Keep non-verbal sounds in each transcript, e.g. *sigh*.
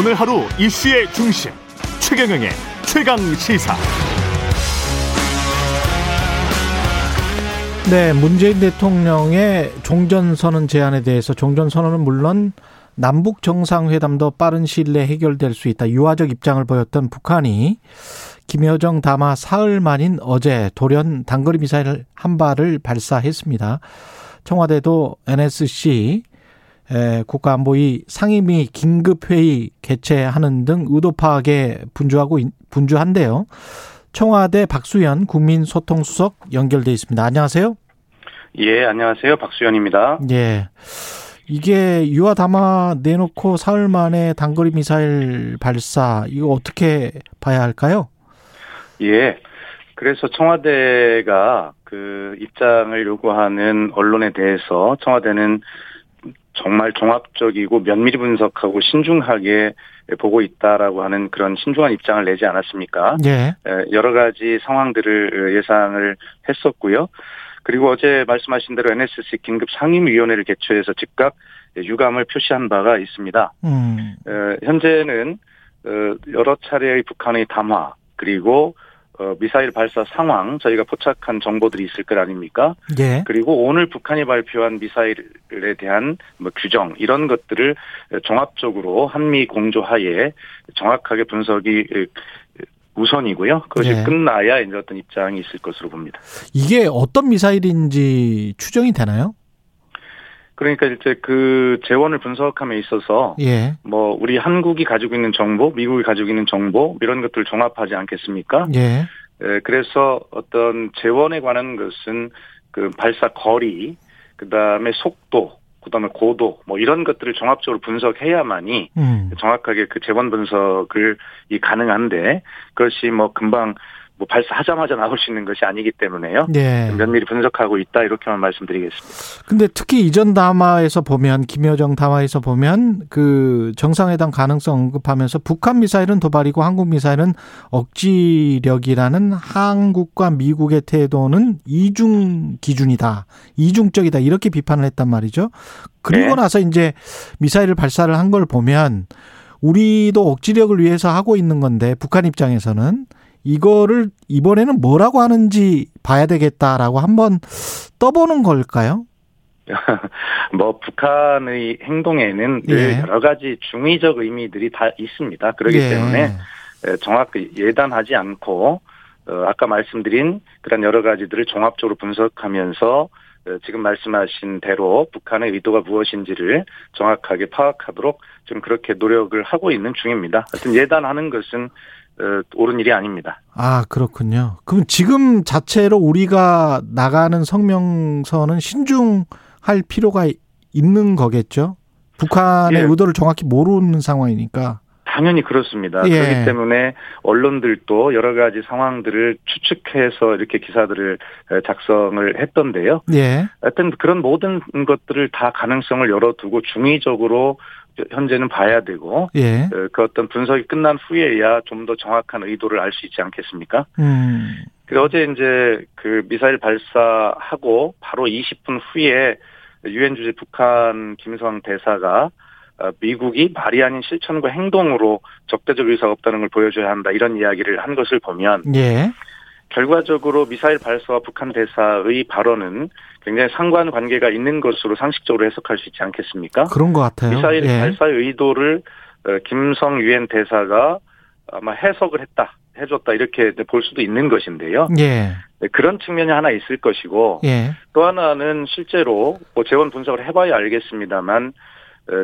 오늘 하루 이슈의 중심 최경영의 최강 시사. 네, 문재인 대통령의 종전선언 제안에 대해서 종전선언은 물론 남북 정상회담도 빠른 시일 내에 해결될 수 있다. 유화적 입장을 보였던 북한이 김여정 담화 사흘 만인 어제 돌연 단거리 미사일 한 발을 발사했습니다. 청와대도 NSC 국가안보위 상임위 긴급회의 개최하는 등 의도 파악에 분주하고 분주한데요. 청와대 박수현 국민소통수석 연결돼 있습니다. 안녕하세요. 예, 안녕하세요. 박수현입니다. 예. 이게 유화 담아 내놓고 사흘 만에 단거리 미사일 발사 이거 어떻게 봐야 할까요? 예. 그래서 청와대가 그 입장을 요구하는 언론에 대해서 청와대는 정말 종합적이고 면밀히 분석하고 신중하게 보고 있다라고 하는 그런 신중한 입장을 내지 않았습니까? 예. 여러 가지 상황들을 예상을 했었고요. 그리고 어제 말씀하신 대로 NSC 긴급 상임위원회를 개최해서 즉각 유감을 표시한 바가 있습니다. 음. 현재는 어, 여러 차례의 북한의 담화 그리고 어, 미사일 발사 상황 저희가 포착한 정보들이 있을 것 아닙니까? 예. 그리고 오늘 북한이 발표한 미사일에 대한 뭐 규정 이런 것들을 종합적으로 한미 공조하에 정확하게 분석이 우선이고요. 그것이 예. 끝나야 이제 어떤 입장이 있을 것으로 봅니다. 이게 어떤 미사일인지 추정이 되나요? 그러니까 이제 그 재원을 분석함에 있어서 예. 뭐 우리 한국이 가지고 있는 정보, 미국이 가지고 있는 정보 이런 것들을 종합하지 않겠습니까? 예. 에, 그래서 어떤 재원에 관한 것은 그 발사 거리, 그 다음에 속도, 그 다음에 고도 뭐 이런 것들을 종합적으로 분석해야만이 음. 정확하게 그 재원 분석을 이 가능한데 그것이 뭐 금방 뭐 발사하자마자 나올 수 있는 것이 아니기 때문에요. 예. 면밀히 분석하고 있다 이렇게만 말씀드리겠습니다. 근데 특히 이전 담화에서 보면 김여정 담화에서 보면 그 정상회담 가능성 언급하면서 북한 미사일은 도발이고 한국 미사일은 억지력이라는 한국과 미국의 태도는 이중 기준이다. 이중적이다. 이렇게 비판을 했단 말이죠. 그리고 네. 나서 이제 미사일을 발사를 한 걸 보면 우리도 억지력을 위해서 하고 있는 건데 북한 입장에서는 이거를 이번에는 뭐라고 하는지 봐야 되겠다라고 한번 떠보는 걸까요? *laughs* 뭐 북한의 행동에는 늘 예. 여러 가지 중의적 의미들이 다 있습니다. 그렇기 예. 때문에 에, 정확히 예단하지 않고 어, 아까 말씀드린 그런 여러 가지들을 종합적으로 분석하면서 어, 지금 말씀하신 대로 북한의 의도가 무엇인지를 정확하게 파악하도록 지금 그렇게 노력을 하고 있는 중입니다. 하여튼 예단하는 것은 어, 옳은 일이 아닙니다. 아, 그렇군요. 그럼 지금 자체로 우리가 나가는 성명서는 신중할 필요가 있는 거겠죠? 북한의 예. 의도를 정확히 모르는 상황이니까. 당연히 그렇습니다. 예. 그렇기 때문에 언론들도 여러 가지 상황들을 추측해서 이렇게 기사들을 작성을 했던데요. 예. 하여튼 그런 모든 것들을 다 가능성을 열어두고 중의적으로 현재는 봐야 되고 예. 어, 그 어떤 분석이 끝난 후에야 좀 더 정확한 의도를 알 수 있지 않겠습니까? 음. 그래서 어제 이제 그 미사일 발사하고 바로 20분 후에 유엔 주재 북한 김성 대사가 어, 미국이 말이 아닌 실천과 행동으로 적대적 의사가 없다는 걸 보여줘야 한다 이런 이야기를 한 것을 보면 예. 결과적으로 미사일 발사와 북한 대사의 발언은 굉장히 상관 관계가 있는 것으로 상식적으로 해석할 수 있지 않겠습니까? 그런 것 같아요. 미사일 예. 발사의 의도를 어, 김성 유엔 대사가 아마 해석을 했다, 해줬다 이렇게 볼 수도 있는 것인데요. 예. 네, 그런 측면이 하나 있을 것이고 예. 또 하나는 실제로 뭐 재원 분석을 해봐야 알겠습니다만 어,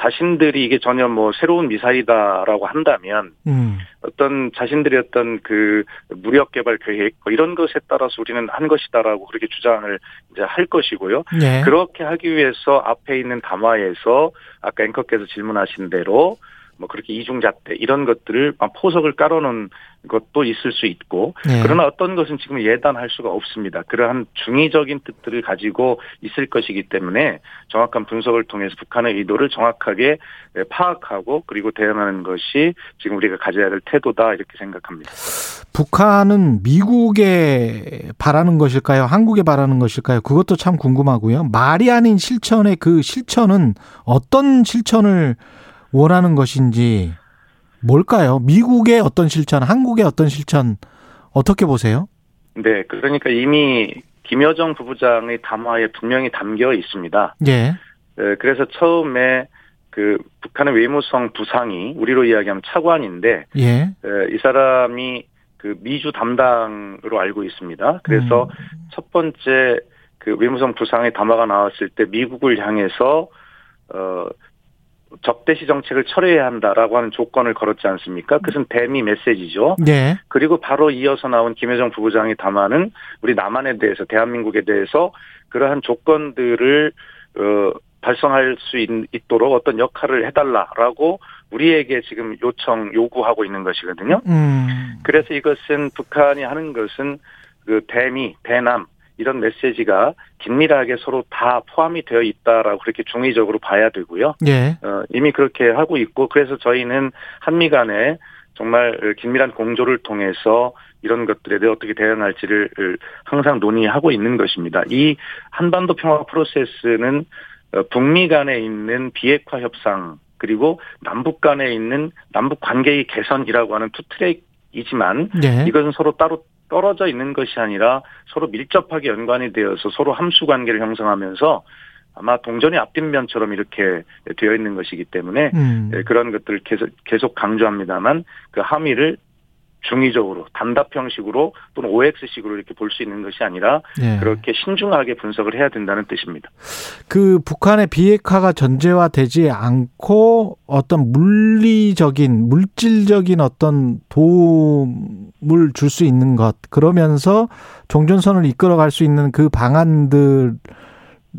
자신들이 이게 전혀 뭐 새로운 미사일이다라고 한다면 음. 어떤 자신들의 어떤 그 무력 개발 계획 뭐 이런 것에 따라서 우리는 한 것이다라고 그렇게 주장을 이제 할 것이고요. 예. 그렇게 하기 위해서 앞에 있는 담화에서 아까 앵커께서 질문하신 대로 뭐 그렇게 이중잣대 이런 것들을 막 포석을 깔아놓은 것도 있을 수 있고 예. 그러나 어떤 것은 지금 예단할 수가 없습니다. 그러한 중의적인 뜻들을 가지고 있을 것이기 때문에 정확한 분석을 통해서 북한의 의도를 정확하게 파악하고 그리고 대응하는 것이 지금 우리가 가져야 될 태도다 이렇게 생각합니다. 북한은 미국에 바라는 것일까요? 한국에 바라는 것일까요? 그것도 참 궁금하고요. 말이 아닌 실천의 그 실천은 어떤 실천을 원하는 것인지 뭘까요? 미국의 어떤 실천, 한국의 어떤 실천 어떻게 보세요? 네, 그러니까 이미 김여정 부부장의 담화에 분명히 담겨 있습니다. 예. 그래서 처음에 그 북한의 외무성 부상이 우리로 이야기하면 차관인데 예. 이 사람이 그 미주 담당으로 알고 있습니다. 그래서 음. 첫 번째 그 외무성 부상의 담화가 나왔을 때 미국을 향해서 어 적대시 정책을 철회해야 한다라고 하는 조건을 걸었지 않습니까? 그것은 대미 메시지죠. 네. 그리고 바로 이어서 나온 김여정 부부장의 담화는 우리 남한에 대해서 대한민국에 대해서 그러한 조건들을 어 달성할 수 있, 도록 어떤 역할을 해달라라고 우리에게 지금 요청 요구하고 있는 것이거든요. 음. 그래서 이것은 북한이 하는 것은 그 대미 대남 이런 메시지가 긴밀하게 서로 다 포함이 되어 있다라고 그렇게 중의적으로 봐야 되고요. 예. 어, 이미 그렇게 하고 있고 그래서 저희는 한미 간에 정말 긴밀한 공조를 통해서 이런 것들에 대해 어떻게 대응할지를 항상 논의하고 있는 것입니다. 이 한반도 평화 프로세스는 어, 북미 간에 있는 비핵화 협상 그리고 남북 간에 있는 남북 관계의 개선이라고 하는 two track이지만 네. 이것은 서로 따로 떨어져 있는 것이 아니라 서로 밀접하게 연관이 되어서 서로 함수 관계를 형성하면서 아마 동전의 앞뒷면처럼 이렇게 되어 있는 것이기 때문에 음. 예, 그런 것들을 계속, 계속 강조합니다만 그 함의를 중의적으로 단답 형식으로 또는 OX식으로 이렇게 볼 수 있는 것이 아니라 예. 그렇게 신중하게 분석을 해야 된다는 뜻입니다. 그 북한의 비핵화가 전제화되지 않고 어떤 물리적인 물질적인 어떤 도움을 줄 수 있는 것 그러면서 종전선을 이끌어갈 수 있는 그 방안들이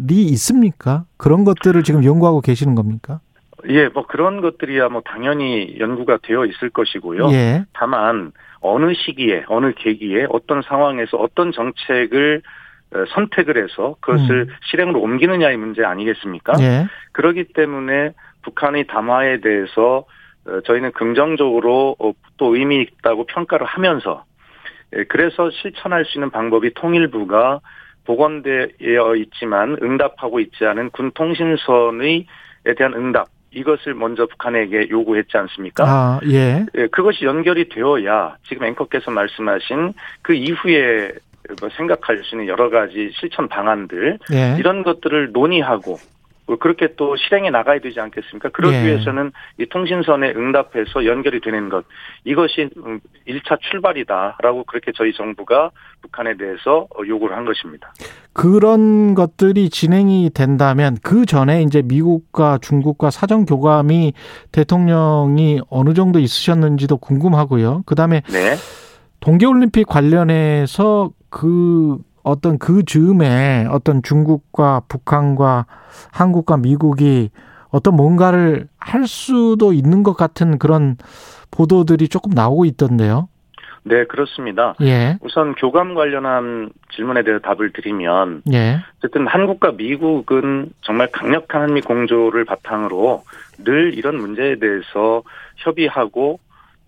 있습니까? 그런 것들을 지금 연구하고 계시는 겁니까? 예, 뭐 그런 것들이야 뭐 당연히 연구가 되어 있을 것이고요. 예. 다만 어느 시기에 어느 계기에 어떤 상황에서 어떤 정책을 어, 선택을 해서 그것을 음. 실행으로 옮기느냐의 문제 아니겠습니까? 예. 그렇기 때문에 북한의 담화에 대해서 어, 저희는 긍정적으로 어, 또 의미 있다고 평가를 하면서 예, 그래서 실천할 수 있는 방법이 통일부가 복원되어 있지만 응답하고 있지 않은 군 통신선의 에 대한 응답 이것을 먼저 북한에게 요구했지 않습니까? 아, 예. 예, 그것이 연결이 되어야 지금 앵커께서 말씀하신 그 이후에 뭐 생각할 수 있는 여러 가지 실천 방안들 예. 이런 것들을 논의하고 뭐 그렇게 또 실행해 나가야 되지 않겠습니까? 그러기 예. 위해서는 이 통신선에 응답해서 연결이 되는 것 이것이 1차 음, 출발이다라고 그렇게 저희 정부가 북한에 대해서 요구를 한 것입니다. 그런 것들이 진행이 된다면 그 전에 이제 미국과 중국과 사정 교감이 대통령이 어느 정도 있으셨는지도 궁금하고요. 그다음에 네. 동계올림픽 관련해서 그 어떤 그 즈음에 어떤 중국과 북한과 한국과 미국이 어떤 뭔가를 할 수도 있는 것 같은 그런 보도들이 조금 나오고 있던데요. 네, 그렇습니다. 예. 우선 교감 관련한 질문에 대해서 답을 드리면 예. 어쨌든 한국과 미국은 정말 강력한 한미 공조를 바탕으로 늘 이런 문제에 대해서 협의하고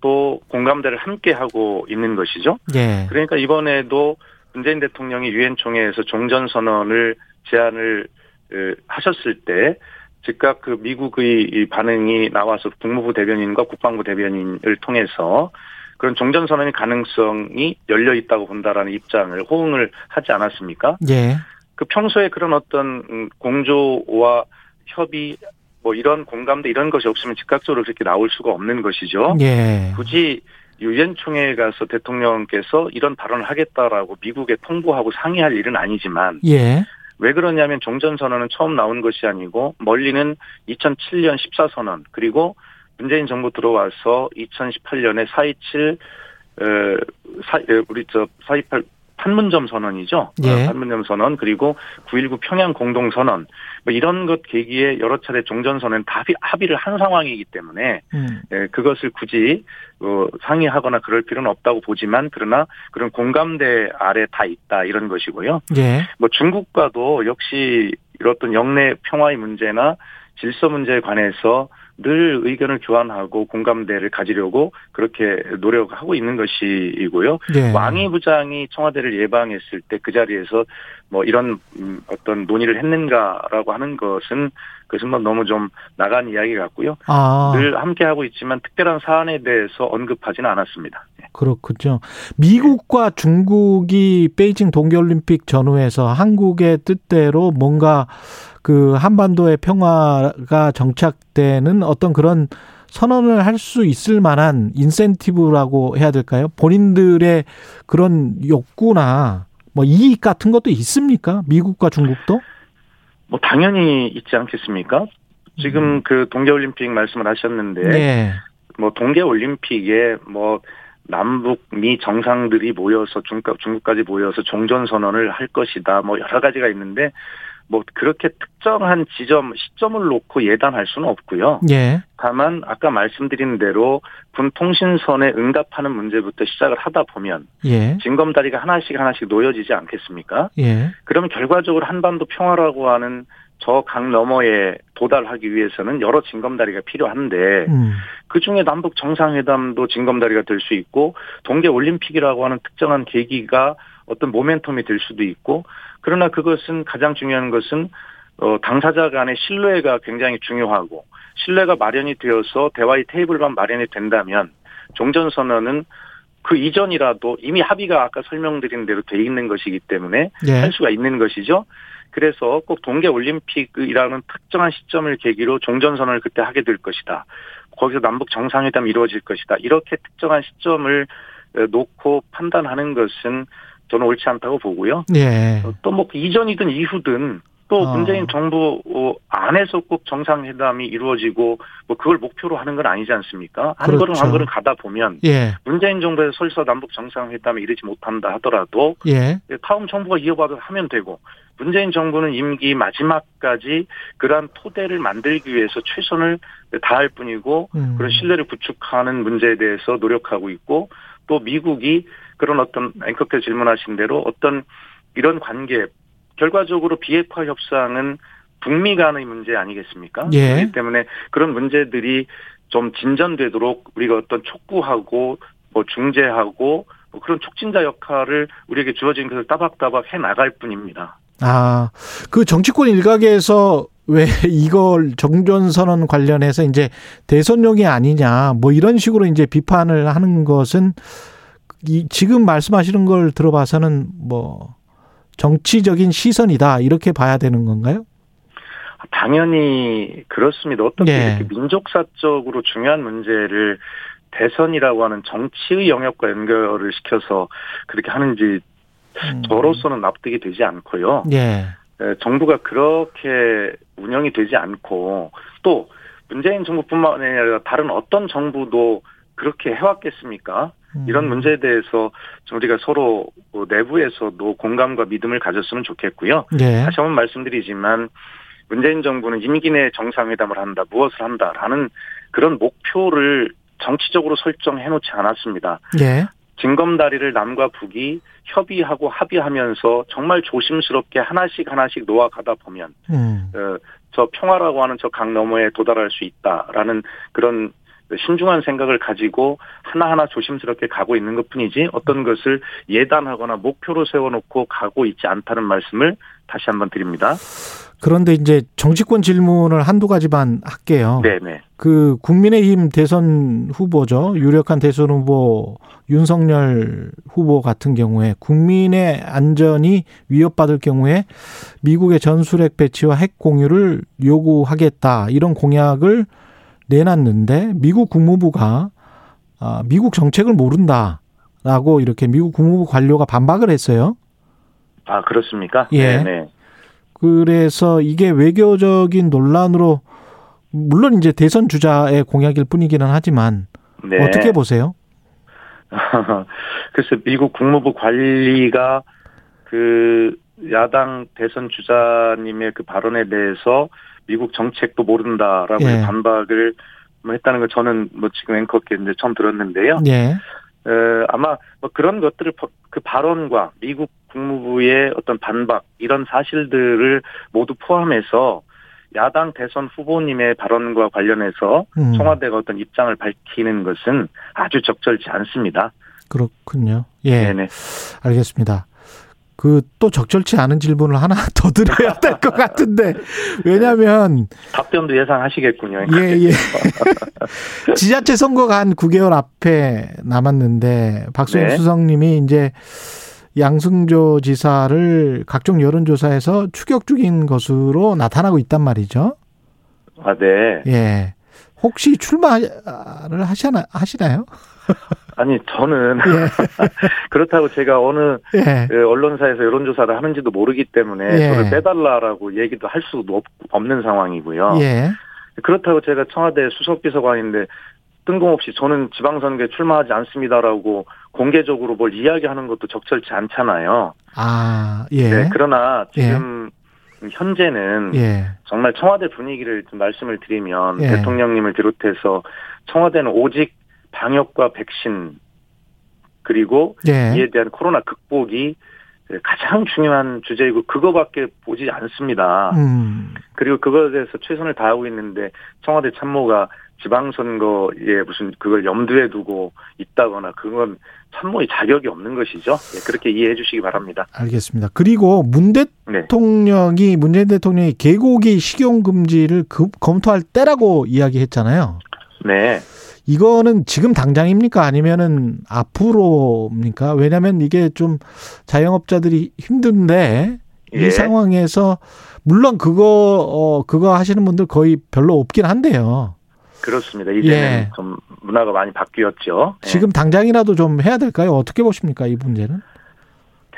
또 공감대를 함께 하고 있는 것이죠. 예. 그러니까 이번에도 문재인 대통령이 유엔 총회에서 종전 선언을 제안을 하셨을 때 즉각 그 미국의 반응이 나와서 국무부 대변인과 국방부 대변인을 통해서 그런 종전 선언의 가능성이 열려 있다고 본다라는 입장을 호응을 하지 않았습니까? 예. 그 평소에 그런 어떤 음, 공조와 협의 뭐 이런 공감대 이런 것이 없으면 즉각적으로 그렇게 나올 수가 없는 것이죠. 예. 굳이 유엔 총회에 가서 대통령께서 이런 발언을 하겠다라고 미국에 통보하고 상의할 일은 아니지만 예. 왜 그러냐면 종전선언은 처음 나온 것이 아니고 멀리는 2007년 14선언 그리고 문재인 정부 들어와서 2018년에 427 에, 사, 우리 저428 판문점 선언이죠. 예. 판문점 선언 그리고 9.19 평양 공동 선언 뭐 이런 것 계기에 여러 차례 종전 선언 다 합의를 한 상황이기 때문에 음. 예, 그것을 굳이 어, 상의하거나 그럴 필요는 없다고 보지만 그러나 그런 공감대 아래 다 있다 이런 것이고요. 예. 뭐 중국과도 역시 이런 영내 평화의 문제나 질서 문제에 관해서 늘 의견을 교환하고 공감대를 가지려고 그렇게 노력하고 있는 것이고요. 예. 왕이 부장이 청와대를 예방했을 때 그 자리에서 뭐 이런 음, 어떤 논의를 했는가라고 하는 것은 그것은 뭐 너무 좀 나간 이야기 같고요. 아, 늘 함께 하고 있지만 특별한 사안에 대해서 언급하지는 않았습니다. 예. 그렇군요. 미국과 중국이 베이징 동계올림픽 전후에서 한국의 뜻대로 뭔가 그 한반도의 평화가 정착되는 어떤 그런 선언을 할 수 있을 만한 인센티브라고 해야 될까요? 본인들의 그런 욕구나 뭐 이익 같은 것도 있습니까? 미국과 중국도? 뭐 당연히 있지 않겠습니까? 지금 그 동계올림픽 말씀을 하셨는데 네. 뭐 동계올림픽에 뭐 남북 미 정상들이 모여서 중국, 중국까지 모여서 종전 선언을 할 것이다. 뭐 여러 가지가 있는데 뭐 그렇게 특정한 지점 시점을 놓고 예단할 수는 없고요. 예. 다만 아까 말씀드린 대로 군 통신선에 응답하는 문제부터 시작을 하다 보면 예. 징검다리가 하나씩 하나씩 놓여지지 않겠습니까? 예. 그러면 결과적으로 한반도 평화라고 하는 저 강 너머에 도달하기 위해서는 여러 징검다리가 필요한데 음. 그 중에 남북 정상회담도 징검다리가 될 수 있고 동계 올림픽이라고 하는 특정한 계기가 어떤 모멘텀이 될 수도 있고 그러나 그것은 가장 중요한 것은 어 당사자 간의 신뢰가 굉장히 중요하고 신뢰가 마련이 되어서 대화의 테이블만 마련이 된다면 종전 선언은 그 이전이라도 이미 합의가 아까 설명드린 대로 돼 있는 것이기 때문에 예. 할 수가 있는 것이죠. 그래서 꼭 동계 올림픽이라는 특정한 시점을 계기로 종전 선언을 그때 하게 될 것이다. 거기서 남북 정상회담이 이루어질 것이다. 이렇게 특정한 시점을 어, 놓고 판단하는 것은 저는 옳지 않다고 보고요. 예. 또뭐 이전이든 이후든 또 어. 문재인 정부 어, 안에서 꼭 정상회담이 이루어지고 뭐 그걸 목표로 하는 건 아니지 않습니까? 한 그렇죠. 걸음 한 걸음 가다 보면 예. 문재인 정부에서 설사 남북 정상회담에 이르지 못한다 하더라도 예. 다음 정부가 이어받아 하면 되고 문재인 정부는 임기 마지막까지 그러한 토대를 만들기 위해서 최선을 다할 뿐이고 음. 그런 신뢰를 구축하는 문제에 대해서 노력하고 있고 또 미국이 그런 어떤 앵커께서 질문하신 대로 어떤 이런 관계 결과적으로 비핵화 협상은 북미 간의 문제 아니겠습니까? 예. 그렇기 때문에 그런 문제들이 좀 진전되도록 우리가 어떤 촉구하고 뭐 중재하고 뭐 그런 촉진자 역할을 우리에게 주어진 것을 따박따박 해 나갈 뿐입니다. 아, 그 정치권 일각에서 왜 *laughs* 이걸 정전선언 관련해서 이제 대선용이 아니냐, 뭐 이런 식으로 이제 비판을 하는 것은 이 지금 말씀하시는 걸 들어봐서는 뭐 정치적인 시선이다 이렇게 봐야 되는 건가요? 당연히 그렇습니다. 어떻게 네. 이렇게 민족사적으로 중요한 문제를 대선이라고 하는 정치의 영역과 연결을 시켜서 그렇게 하는지 음. 저로서는 납득이 되지 않고요. 예. 에, 정부가 그렇게 운영이 되지 않고 또 문재인 정부뿐만 아니라 다른 어떤 정부도 그렇게 해왔겠습니까? 음. 이런 문제에 대해서 좀 우리가 서로 뭐 내부에서도 공감과 믿음을 가졌으면 좋겠고요. 예. 다시 한번 말씀드리지만 문재인 정부는 임기 내 정상회담을 한다, 무엇을 한다라는 그런 목표를 정치적으로 설정해 놓지 않았습니다. 예. 징검다리를 남과 북이 협의하고 합의하면서 정말 조심스럽게 하나씩 하나씩 놓아가다 보면 음. 어, 저 평화라고 하는 저 강 너머에 도달할 수 있다라는 그런 신중한 생각을 가지고 하나하나 조심스럽게 가고 있는 것 뿐이지 어떤 것을 예단하거나 목표로 세워놓고 가고 있지 않다는 말씀을 다시 한번 드립니다. 그런데 이제 정치권 질문을 한두 가지만 할게요. 네네. 그 국민의힘 대선 후보죠. 유력한 대선 후보 윤석열 후보 같은 경우에 국민의 안전이 위협받을 경우에 미국의 전술핵 배치와 핵 공유를 요구하겠다. 이런 공약을 내놨는데 미국 국무부가 아, 미국 정책을 모른다라고 이렇게 미국 국무부 관료가 반박을 했어요. 아 그렇습니까? 예. 네네. 그래서 이게 외교적인 논란으로 물론 이제 대선 주자의 공약일 뿐이기는 하지만 네. 어떻게 보세요? *laughs* 글쎄 미국 국무부 관리가 그 야당 대선 주자님의 그 발언에 대해서 미국 정책도 모른다라고 예. 반박을 뭐 했다는 걸 저는 뭐 지금 앵커께 이제 처음 들었는데요. 예. 에, 아마 뭐 그런 것들을 버- 그 발언과 미국 국무부의 어떤 반박 이런 사실들을 모두 포함해서 야당 대선 후보님의 발언과 관련해서 음. 청와대가 어떤 입장을 밝히는 것은 아주 적절치 않습니다. 그렇군요. 예. 네네. 알겠습니다. 그 또 적절치 않은 질문을 하나 *laughs* 더 드려야 될 것 같은데 왜냐하면 답변도 예상하시겠군요. 예 예. *laughs* 지자체 선거가 한 9개월 앞에 남았는데 박수현 네. 수석님이 이제 양승조 지사를 각종 여론조사에서 추격 중인 것으로 나타나고 있단 말이죠. 아, 네. 예. 혹시 출마를 하시나 하시나요? *laughs* 아니 저는 예. *laughs* 그렇다고 제가 어느 예. 그 언론사에서 여론조사를 하는지도 모르기 때문에 예. 저를 빼달라라고 얘기도 할 수도 없- 없는 상황이고요. 예. 그렇다고 제가 청와대 수석비서관인데 뜬금없이 저는 지방선거에 출마하지 않습니다라고 공개적으로 뭘 이야기하는 것도 적절치 않잖아요. 아, 예. 네, 그러나 지금 현재는 예. 정말 청와대 분위기를 좀 말씀을 드리면 예. 대통령님을 비롯해서 청와대는 오직 방역과 백신 그리고 예. 이에 대한 코로나 극복이 가장 중요한 주제이고 그거밖에 보지 않습니다. 음. 그리고 그거에 대해서 최선을 다하고 있는데 청와대 참모가 지방선거에 무슨 그걸 염두에 두고 있다거나 그건 참모의 자격이 없는 것이죠. 예, 그렇게 이해해 주시기 바랍니다. 알겠습니다. 그리고 문 네. 대통령이 문재인 대통령이 개고기 식용 금지를 그- 검토할 때라고 이야기했잖아요. 네. 이거는 지금 당장입니까? 아니면은 앞으로입니까? 왜냐하면 이게 좀 자영업자들이 힘든데 예. 이 상황에서 물론 그거 어 그거 하시는 분들 거의 별로 없긴 한데요. 그렇습니다. 이제는 예. 좀 문화가 많이 바뀌었죠. 예. 지금 당장이라도 좀 해야 될까요? 어떻게 보십니까 이 문제는?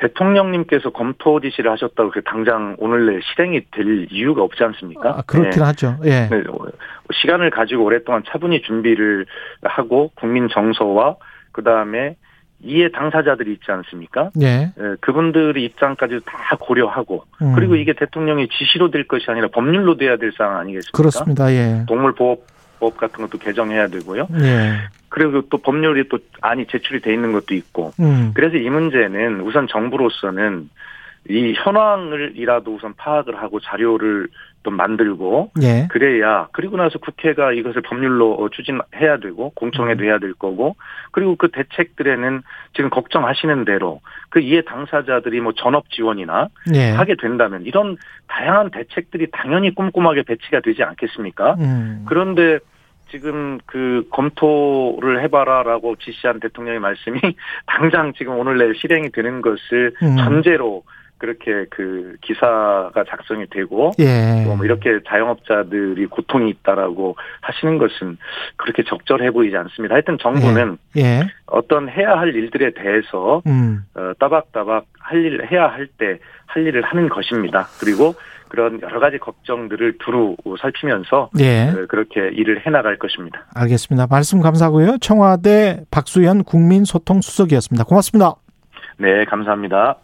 대통령님께서 검토 지시를 하셨다고 그 당장 오늘 내일 실행이 될 이유가 없지 않습니까? 아, 그렇긴 예. 하죠. 예. 네, 어, 시간을 가지고 오랫동안 차분히 준비를 하고 국민 정서와 그 다음에 이해 당사자들이 있지 않습니까? 예. 예, 그분들의 입장까지 다 고려하고 음. 그리고 이게 대통령의 지시로 될 것이 아니라 법률로 돼야 될 상황 아니겠습니까? 그렇습니다. 예. 동물보호 법 같은 것도 개정해야 되고요. 예. 그리고 또 법률이 또 안이 제출이 돼 있는 것도 있고 음. 그래서 이 문제는 우선 정부로서는 이 현황을이라도 우선 파악을 하고 자료를 또 만들고 예. 그래야 그리고 나서 국회가 이것을 법률로 어, 추진해야 되고 공청회도 해야 될 거고 그리고 그 대책들에는 지금 걱정하시는 대로 그 이해 당사자들이 뭐 전업 지원이나 예. 하게 된다면 이런 다양한 대책들이 당연히 꼼꼼하게 배치가 되지 않겠습니까? 음. 그런데 지금 그 검토를 해봐라라고 지시한 대통령의 말씀이 *laughs* 당장 지금 오늘 내일 실행이 되는 것을 음. 전제로 그렇게 그 기사가 작성이 되고 예. 또뭐 이렇게 자영업자들이 고통이 있다라고 하시는 것은 그렇게 적절해 보이지 않습니다. 하여튼 정부는 예. 어떤 해야 할 일들에 대해서 음. 어, 따박따박 할 일 해야 할 때 할 일을 하는 것입니다. 그리고 그런 여러 가지 걱정들을 두루 살피면서 예. 어, 그렇게 일을 해나갈 것입니다. 알겠습니다. 말씀 감사하고요. 청와대 박수현 국민소통수석이었습니다. 고맙습니다. 네, 감사합니다.